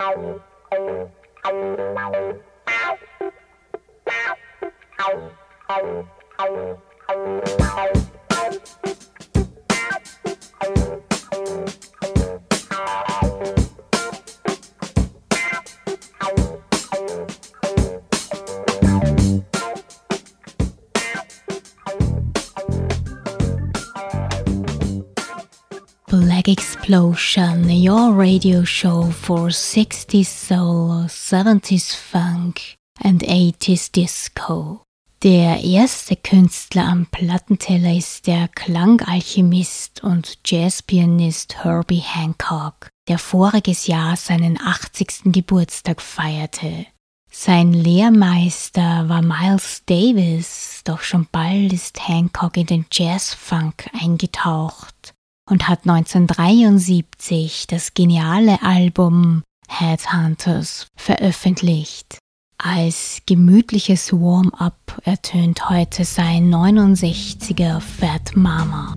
Black Explosion, your radio show for 60s soul, 70s funk and 80s disco. Der erste Künstler am Plattenteller ist der Klangalchemist und Jazzpianist Herbie Hancock, der voriges Jahr seinen 80. Geburtstag feierte. Sein Lehrmeister war Miles Davis, doch schon bald ist Hancock in den Jazzfunk eingetaucht und hat 1973 das geniale Album Headhunters veröffentlicht. Als gemütliches Warm-up ertönt heute sein 69er Fat Mama.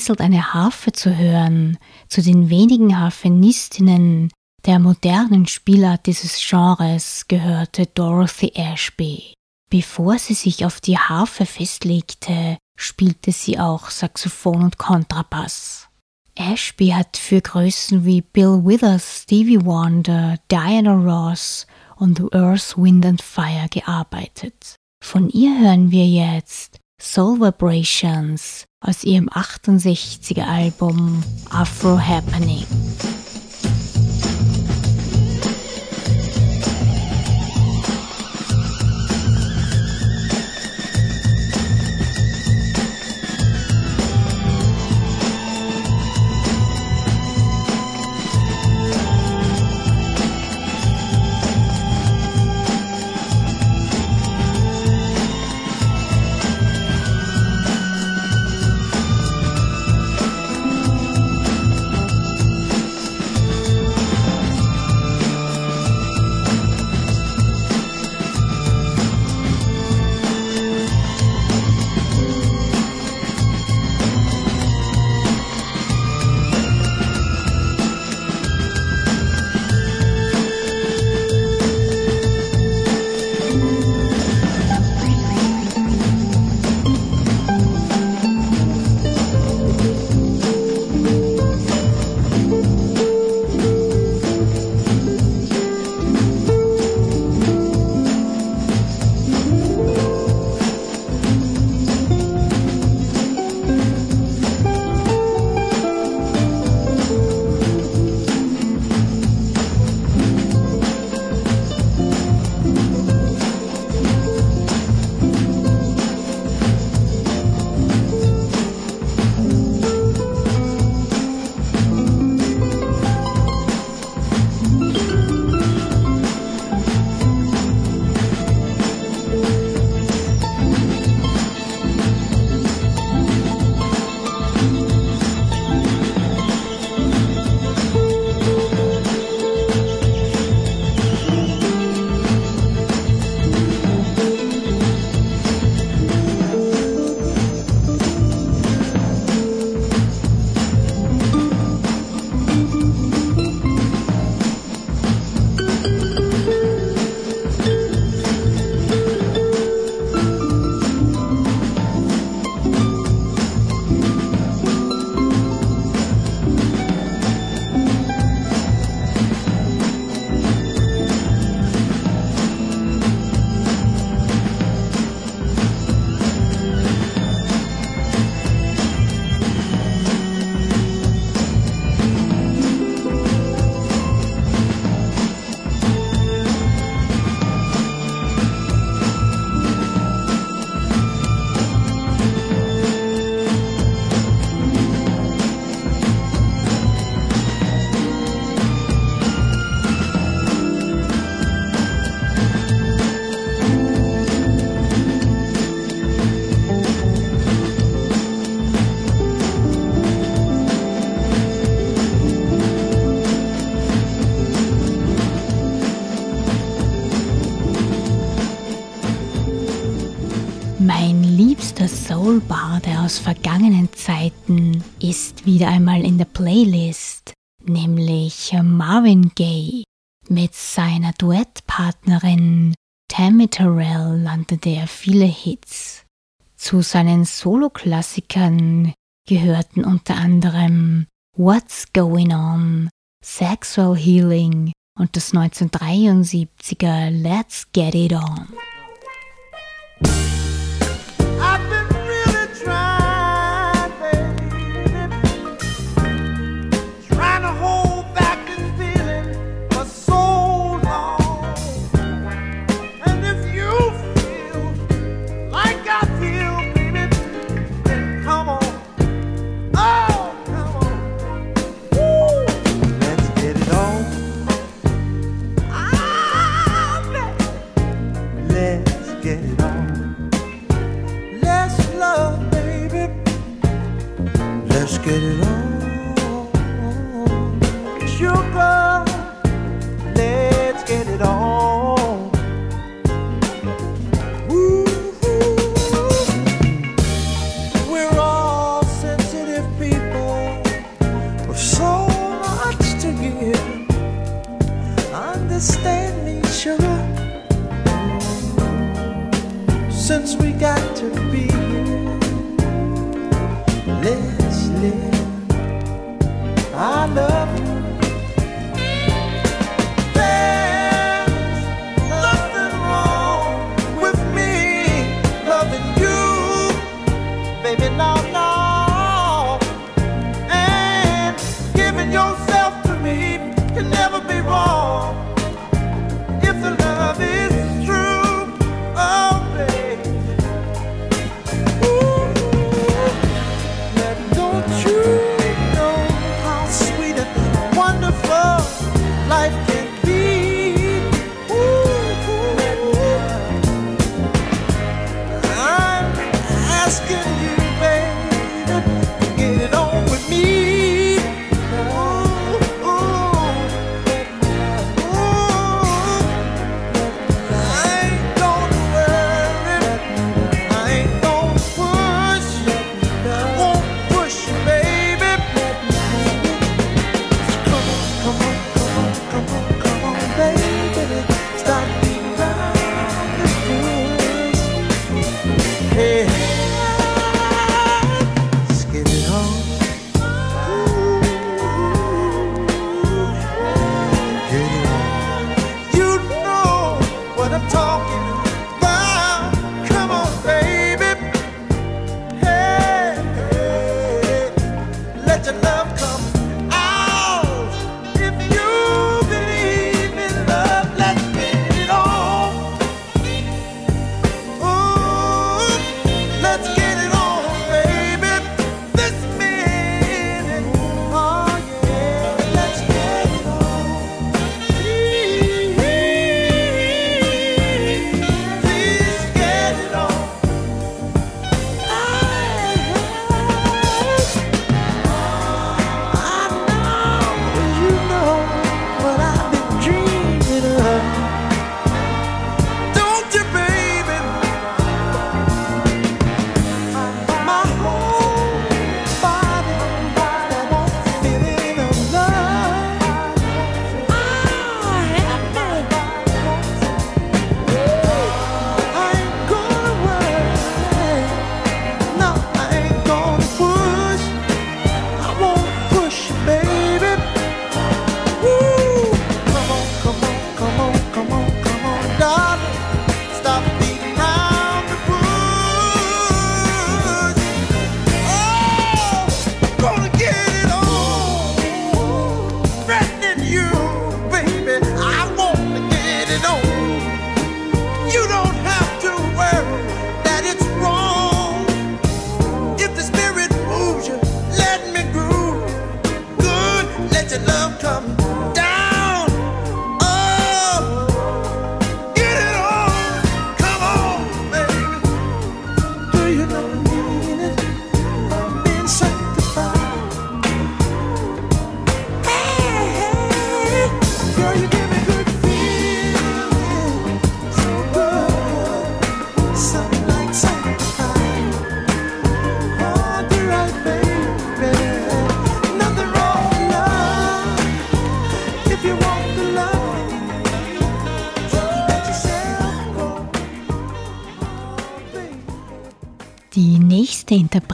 Vereinzelt eine Harfe zu hören. Zu den wenigen Harfenistinnen Der modernen Spielart dieses Genres gehörte Dorothy Ashby. Bevor sie sich auf die Harfe festlegte, spielte sie auch Saxophon und Kontrabass. Ashby hat für Größen wie Bill Withers, Stevie Wonder, Diana Ross und Earth, Wind and Fire gearbeitet. Von ihr hören wir jetzt Soul Vibrations aus ihrem 68er Album Afro Happening. Soulbade aus vergangenen Zeiten ist wieder einmal in der Playlist, nämlich Marvin Gaye. Mit seiner Duettpartnerin Tammy Terrell landete er viele Hits. Zu seinen Soloklassikern gehörten unter anderem What's Going On, Sexual Healing und das 1973er Let's Get It On.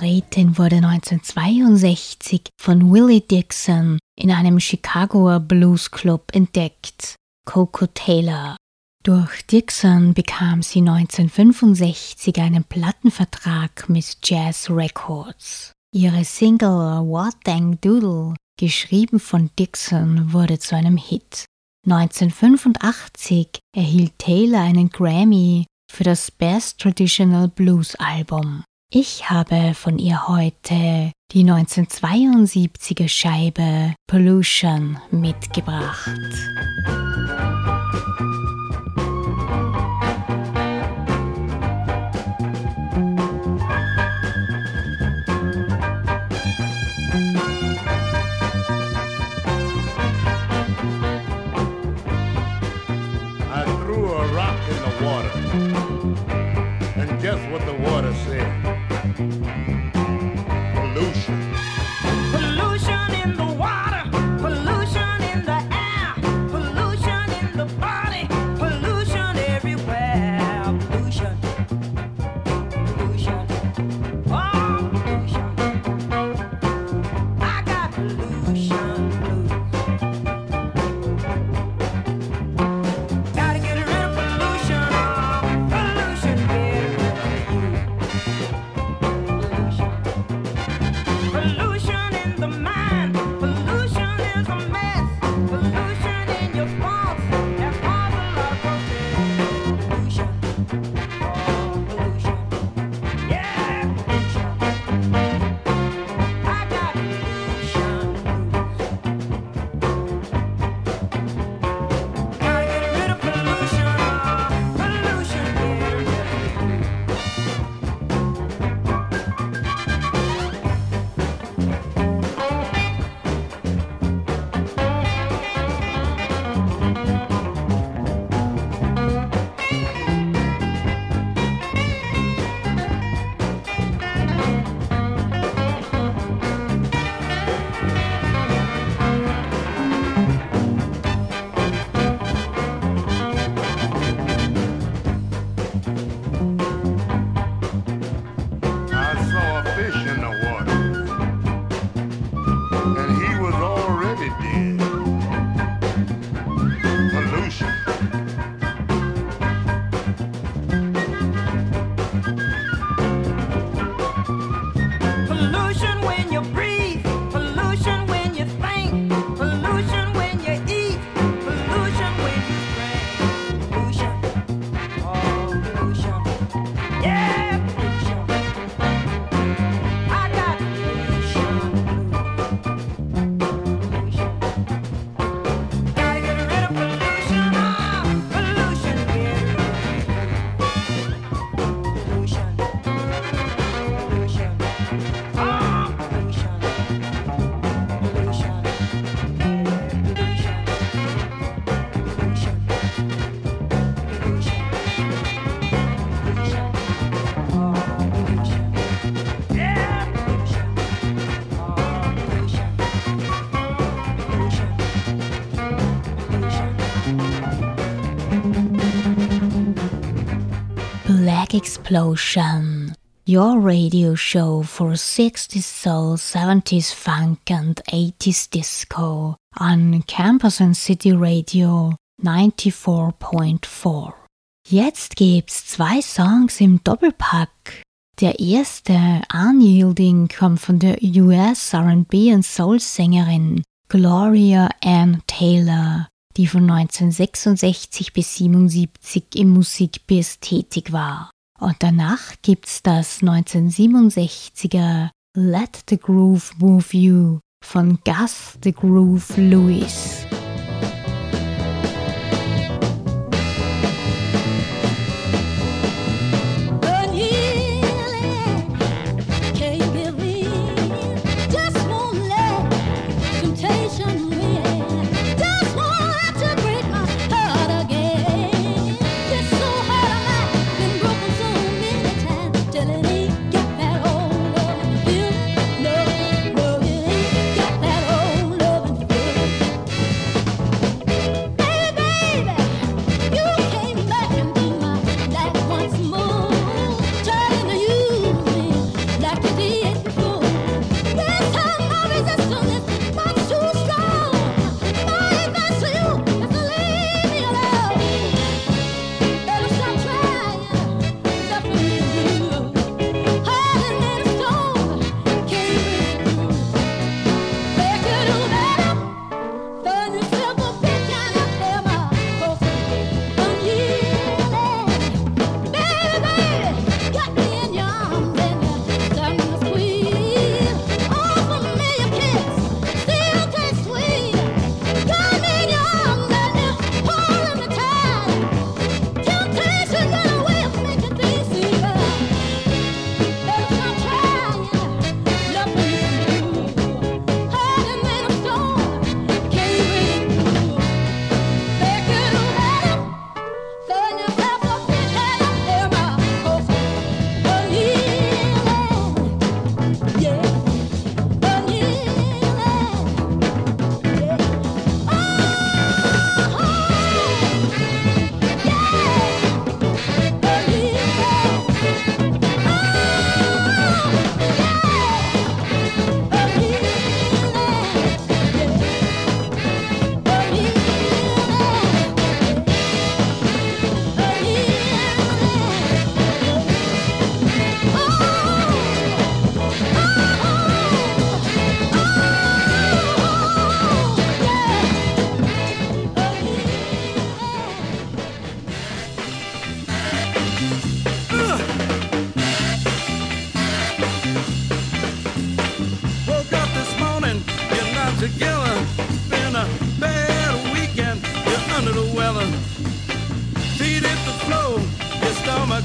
Interpretin wurde 1962 von Willie Dixon in einem Chicagoer Bluesclub entdeckt, Coco Taylor. Durch Dixon bekam sie 1965 einen Plattenvertrag mit Jazz Records. Ihre Single What Dang Doodle, geschrieben von Dixon, wurde zu einem Hit. 1985 erhielt Taylor einen Grammy für das Best Traditional Blues Album. Ich habe von ihr heute die 1972er Scheibe Pollution mitgebracht. Explosion, your radio show for 60s soul, 70s funk and 80s disco on Campus and City Radio 94.4. Jetzt gibt's zwei Songs im Doppelpack. Der erste, Unyielding, kommt von der US RB und Soul-Sängerin Gloria Ann Taylor, die von 1966 bis 77 im Musikbiss tätig war. Und danach gibt's das 1967er Let the Groove Move You von Gus the Groove Lewis.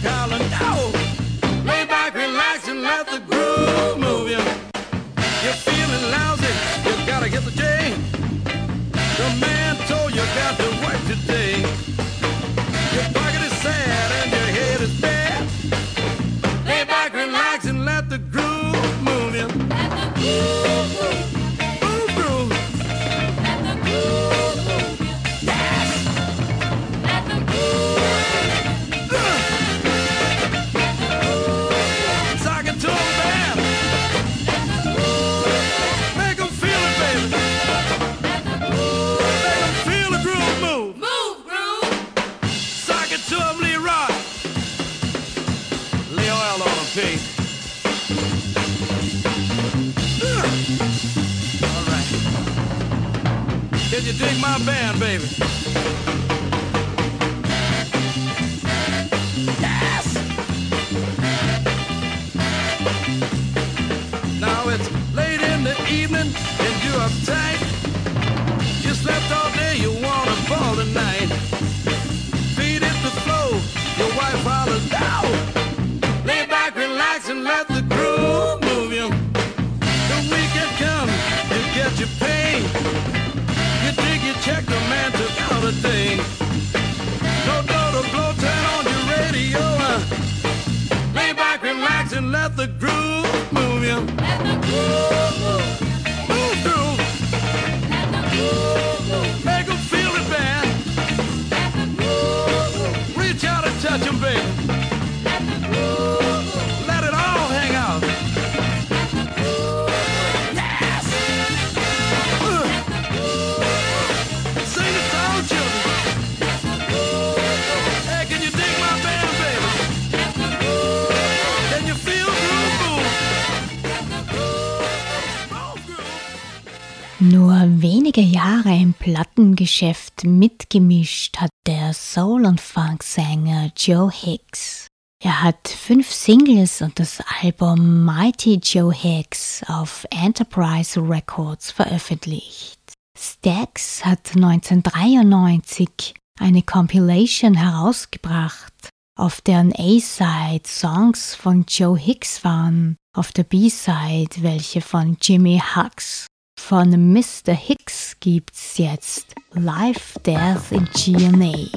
darling, no. Einige Jahre im Plattengeschäft mitgemischt hat der Soul- und Funk-Sänger Joe Hicks. Er hat fünf Singles und das Album Mighty Joe Hicks auf Enterprise Records veröffentlicht. Stax hat 1993 eine Compilation herausgebracht, auf deren A-Side Songs von Joe Hicks waren, auf der B-Side welche von Jimmy Hux. Von Mr. Hicks gibt's jetzt Life, Death in GNA.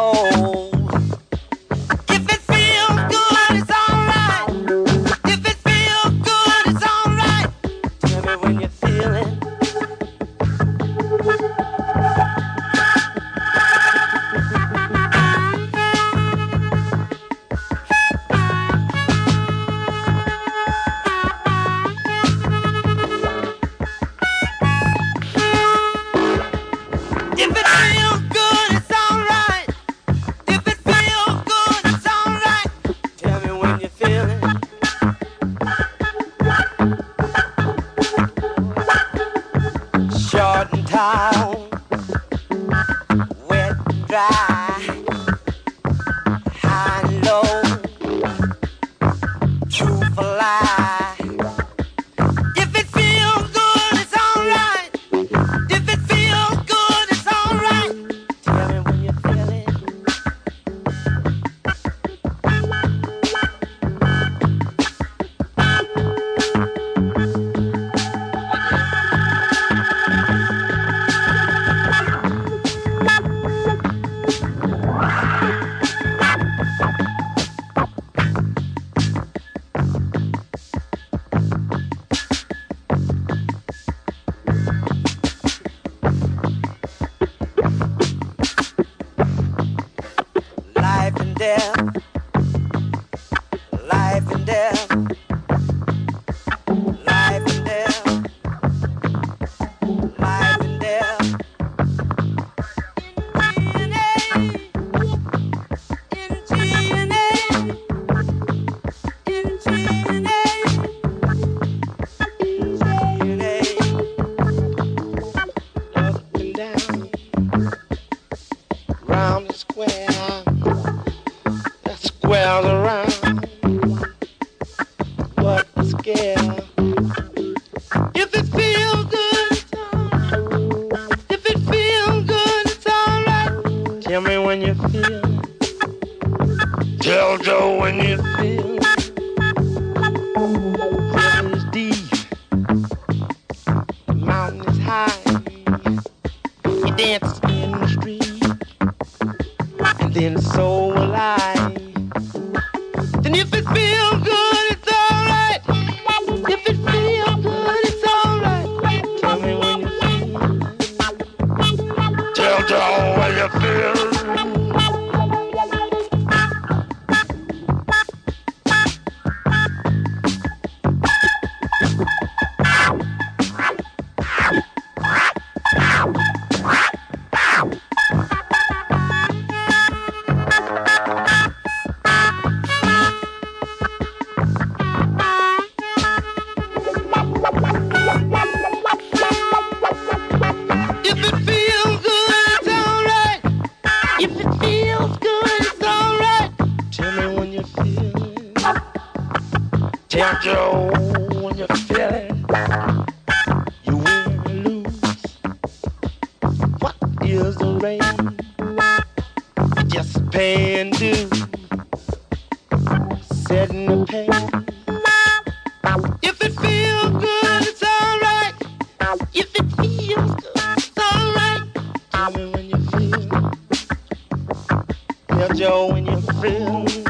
oh. your Joe and your friends.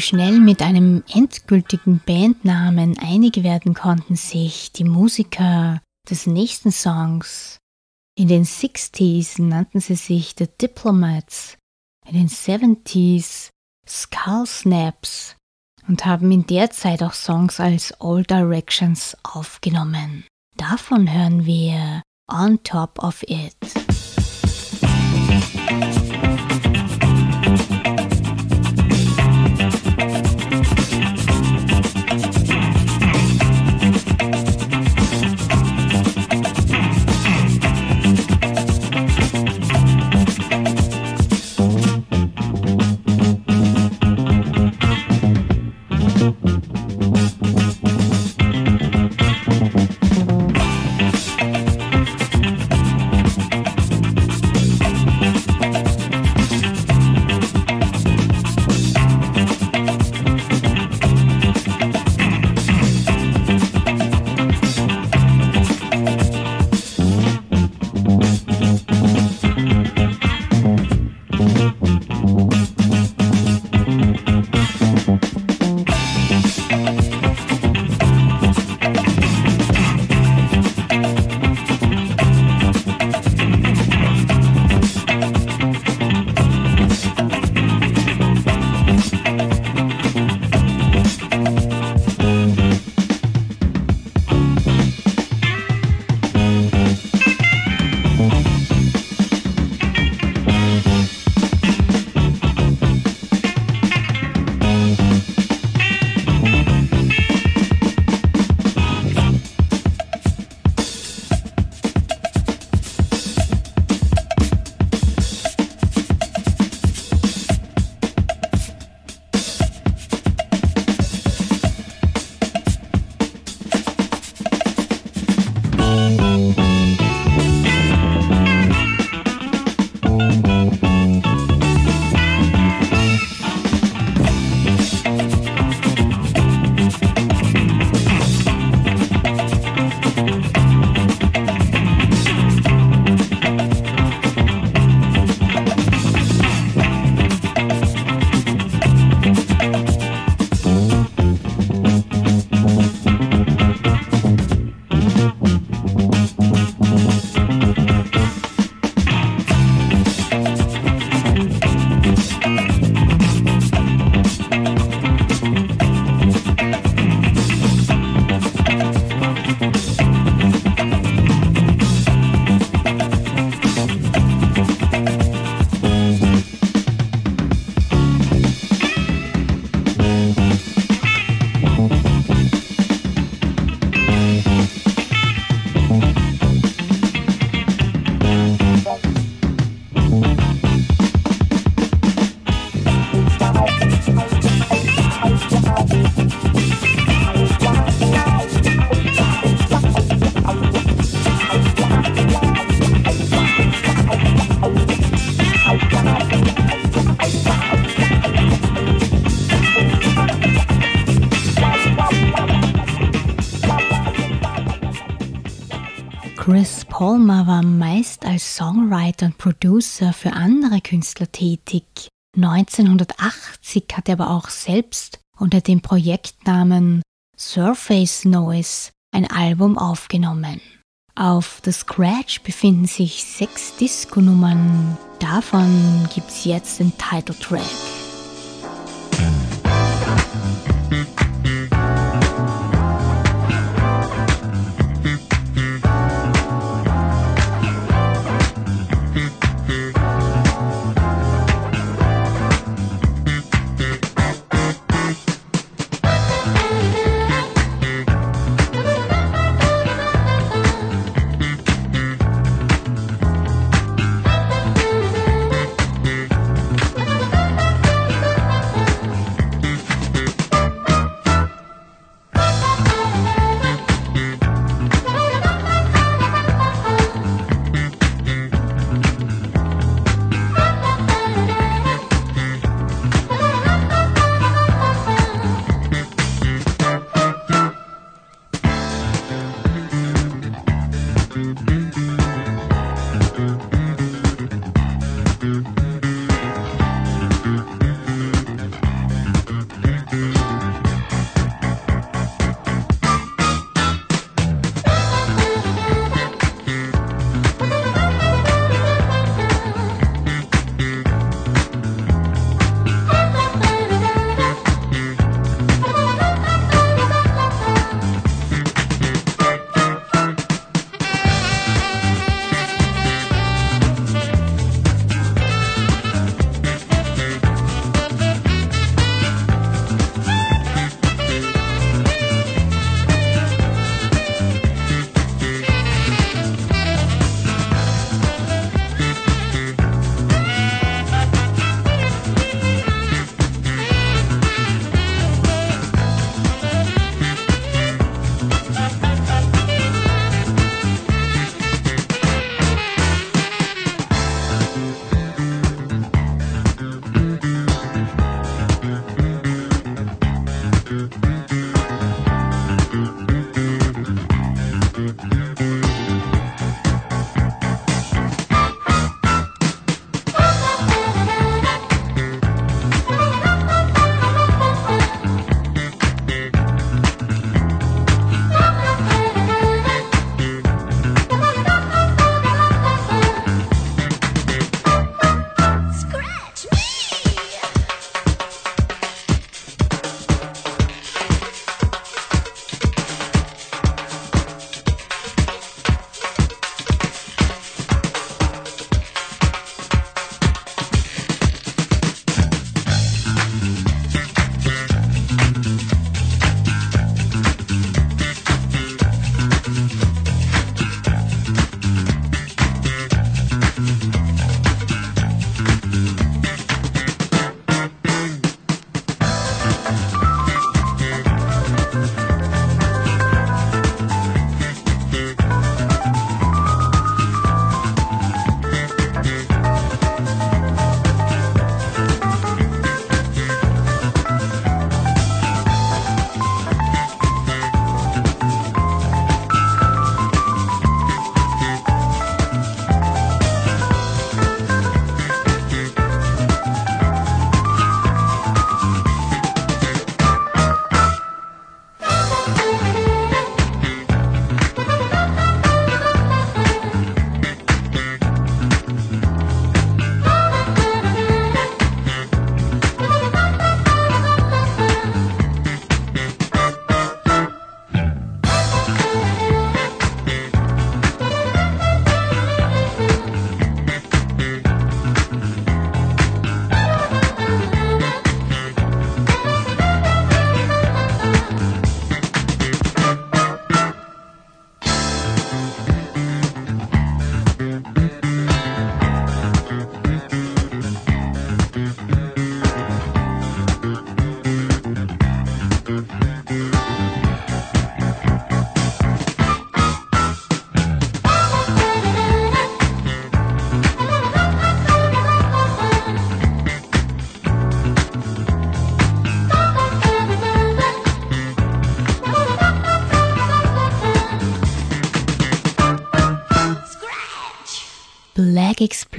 Schnell mit einem endgültigen Bandnamen einig werden konnten sich die Musiker des nächsten Songs. In den 60s nannten sie sich The Diplomats, in den 70s Skull Snaps und haben in der Zeit auch Songs als All Directions aufgenommen. Davon hören wir On Top of It. Palmer war meist als Songwriter und Producer für andere Künstler tätig. 1980 hat er aber auch selbst unter dem Projektnamen Surface Noise ein Album aufgenommen. Auf The Scratch befinden sich sechs Disco-Nummern. Davon gibt's jetzt den Titeltrack.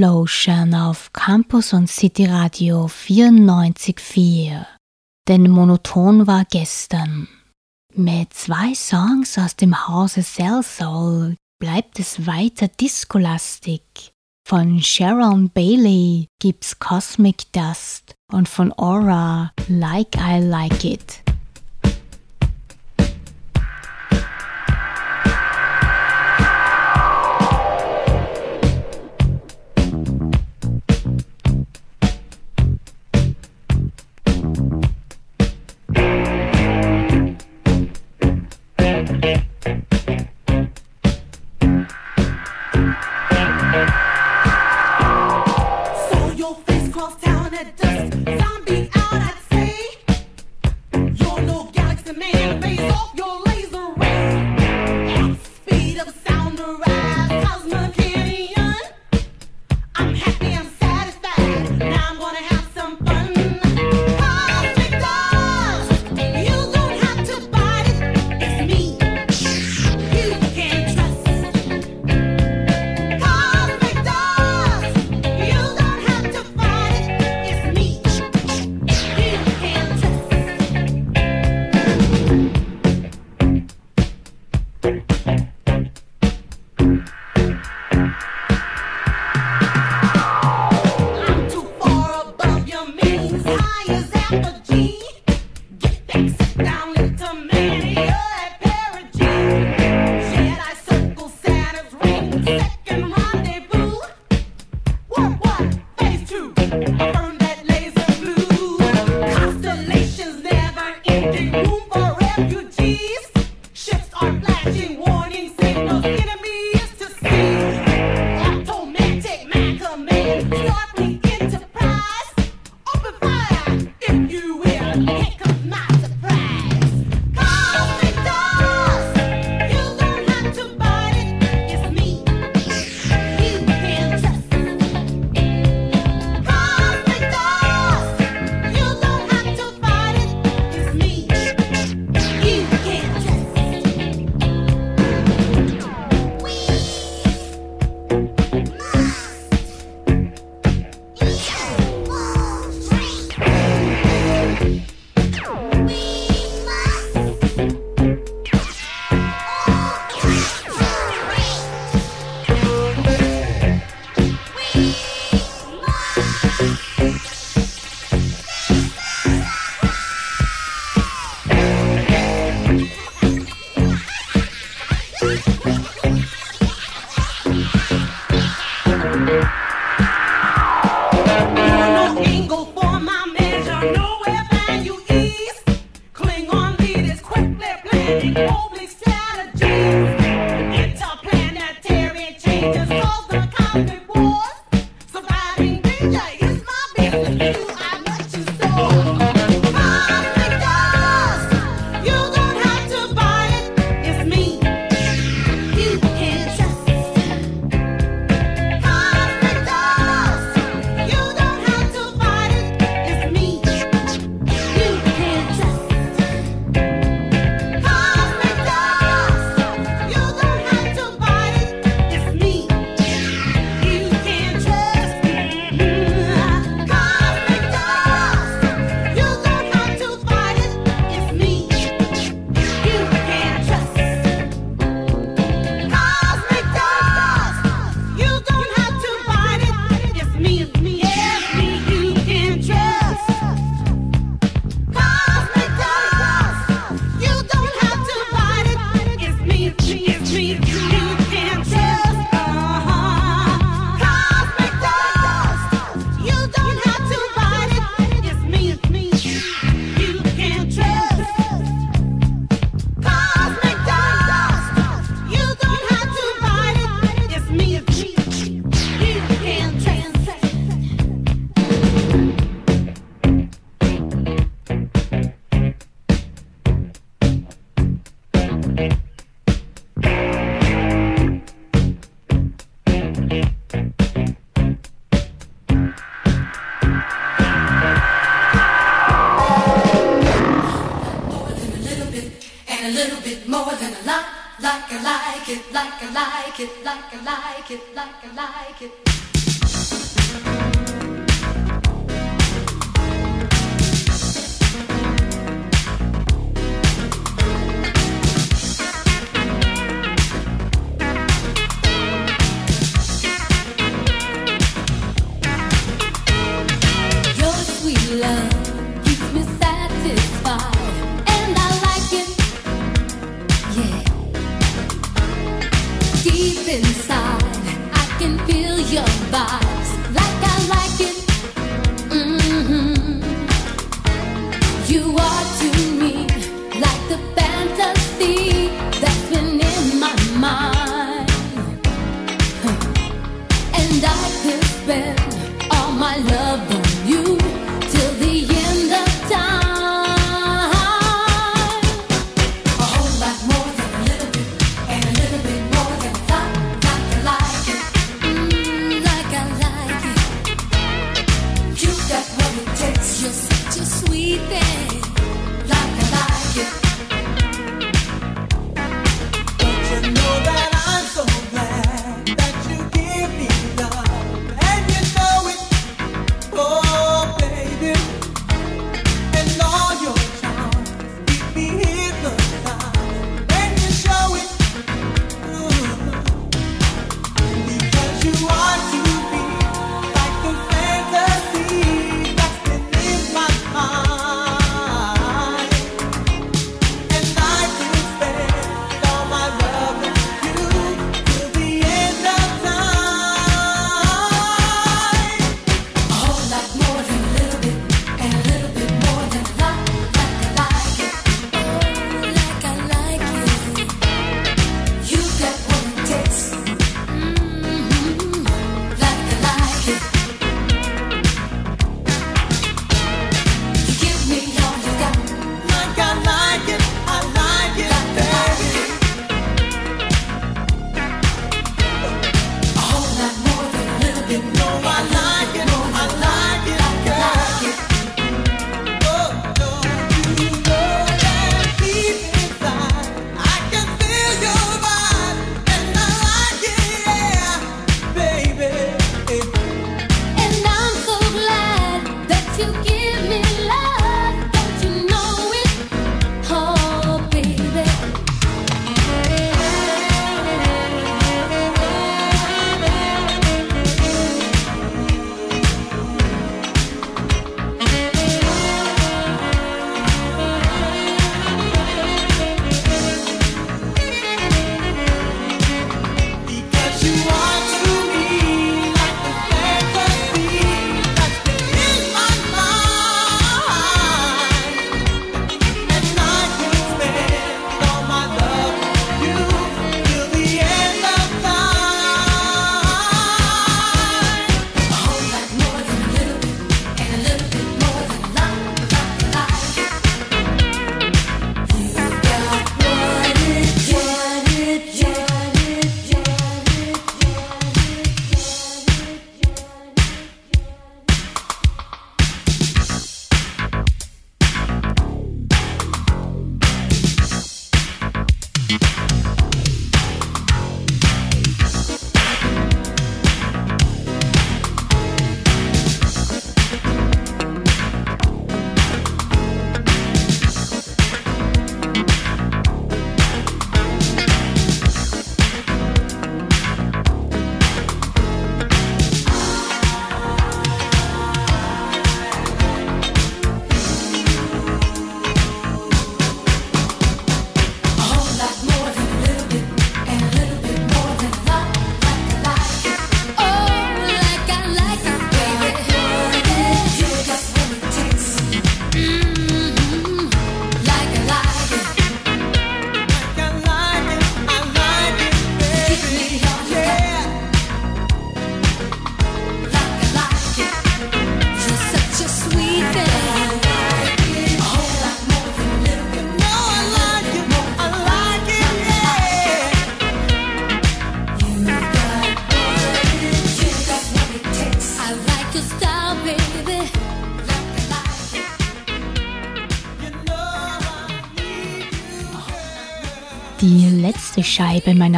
Explosion auf Campus und City Radio 94.4. Denn monoton war gestern. Mit zwei Songs aus dem Hause Cell Soul bleibt es weiter discolastig. Von Sharon Bailey gibt's Cosmic Dust und von Aura Like I Like It. Baby. Bye.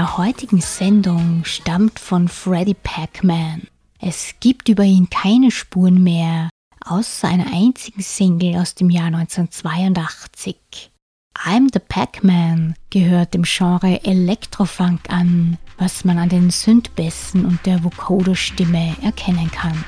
Meiner heutigen Sendung stammt von Freddie Pac-Man. Es gibt über ihn keine Spuren mehr, außer einer einzigen Single aus dem Jahr 1982. I'm the Pac-Man gehört dem Genre Electrofunk an, was man an den Synthbässen und der Vocoder-Stimme erkennen kann.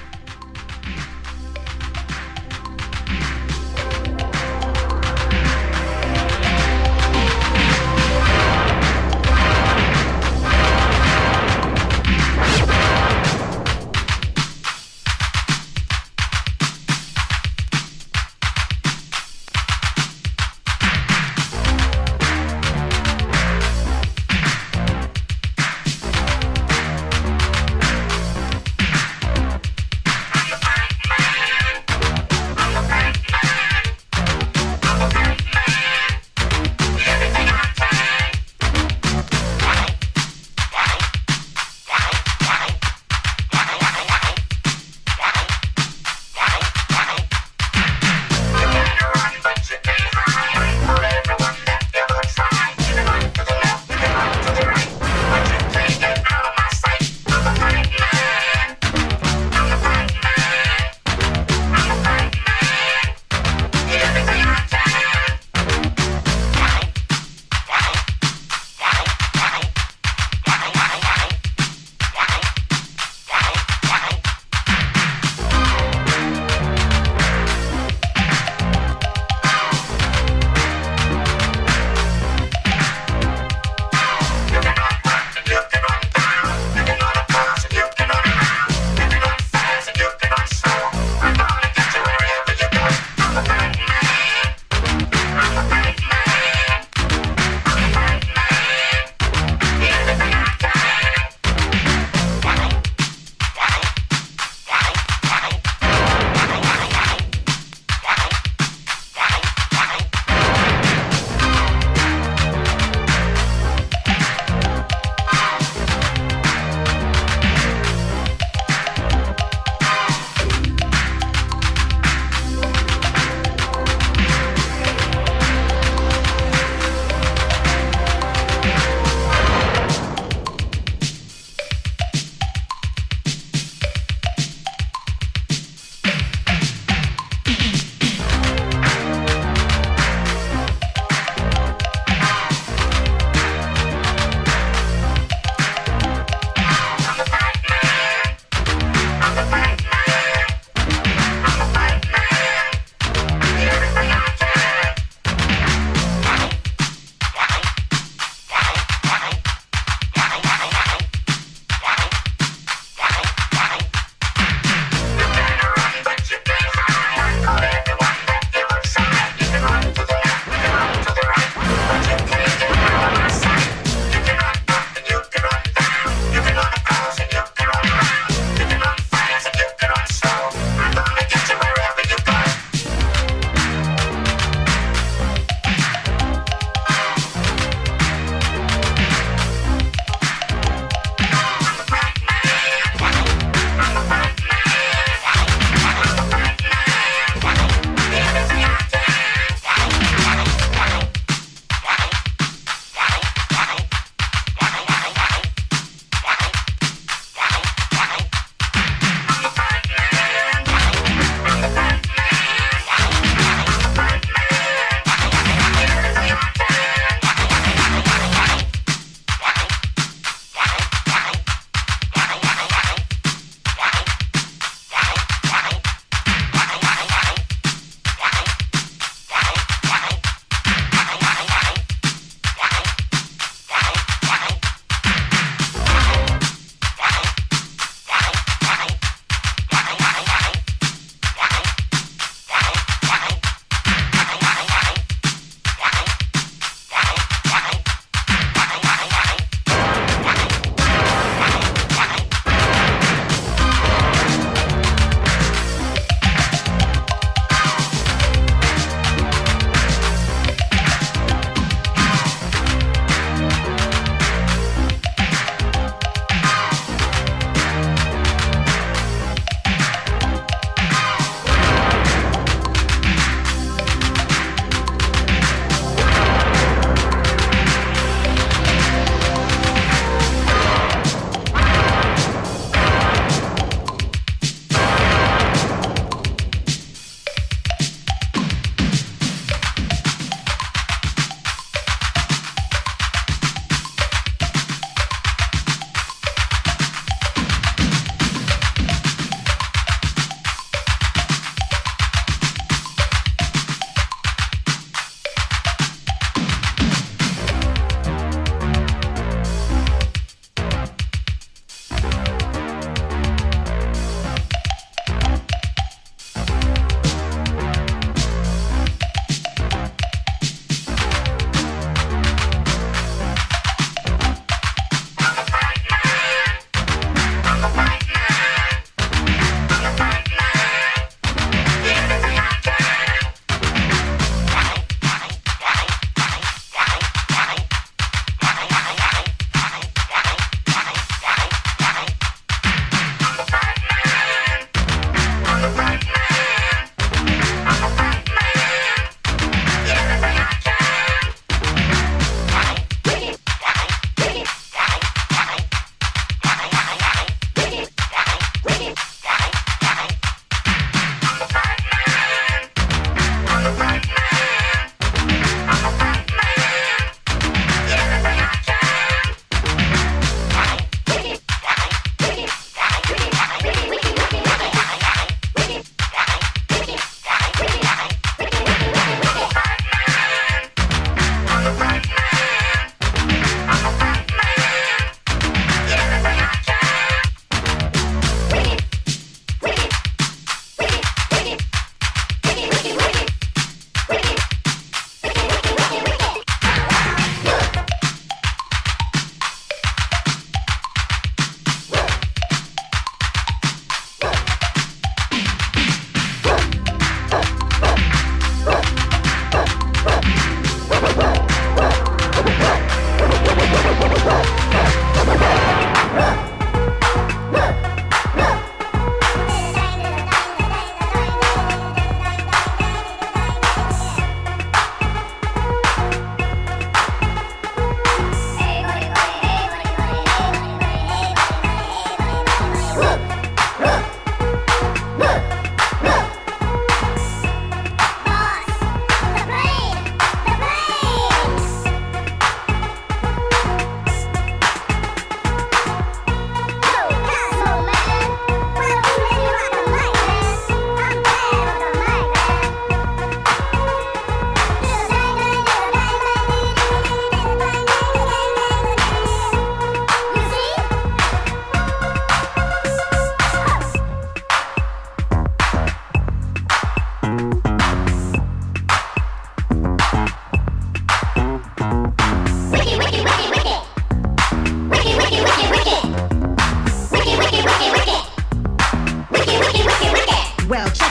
well.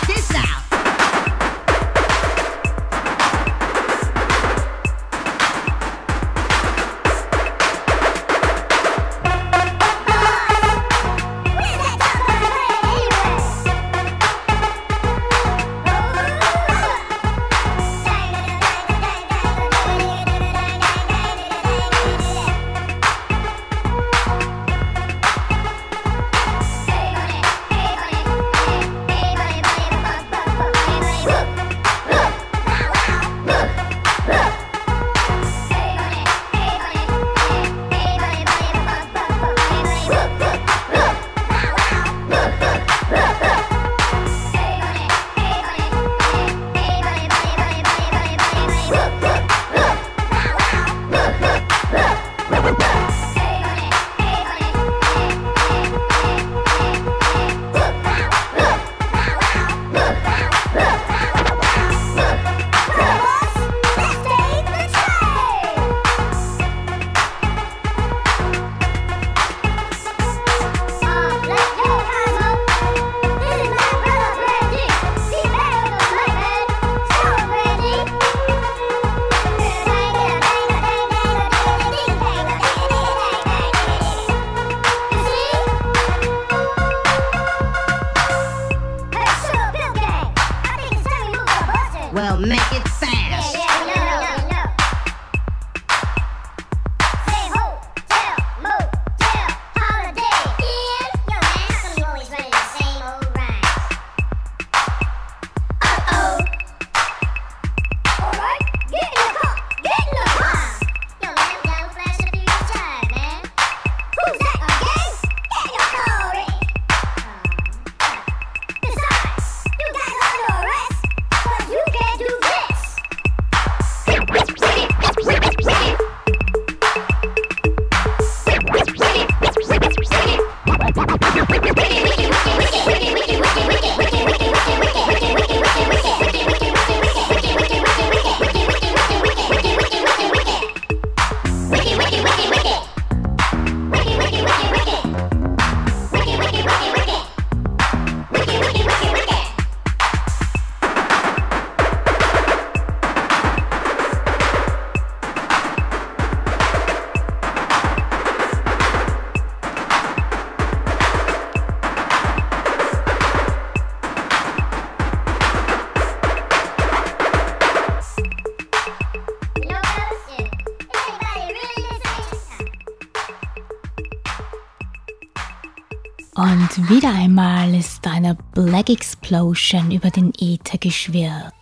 Black Explosion über den Äther geschwirrt.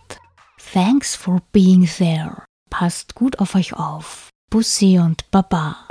Thanks for being there. Passt gut auf euch auf. Bussi und Baba.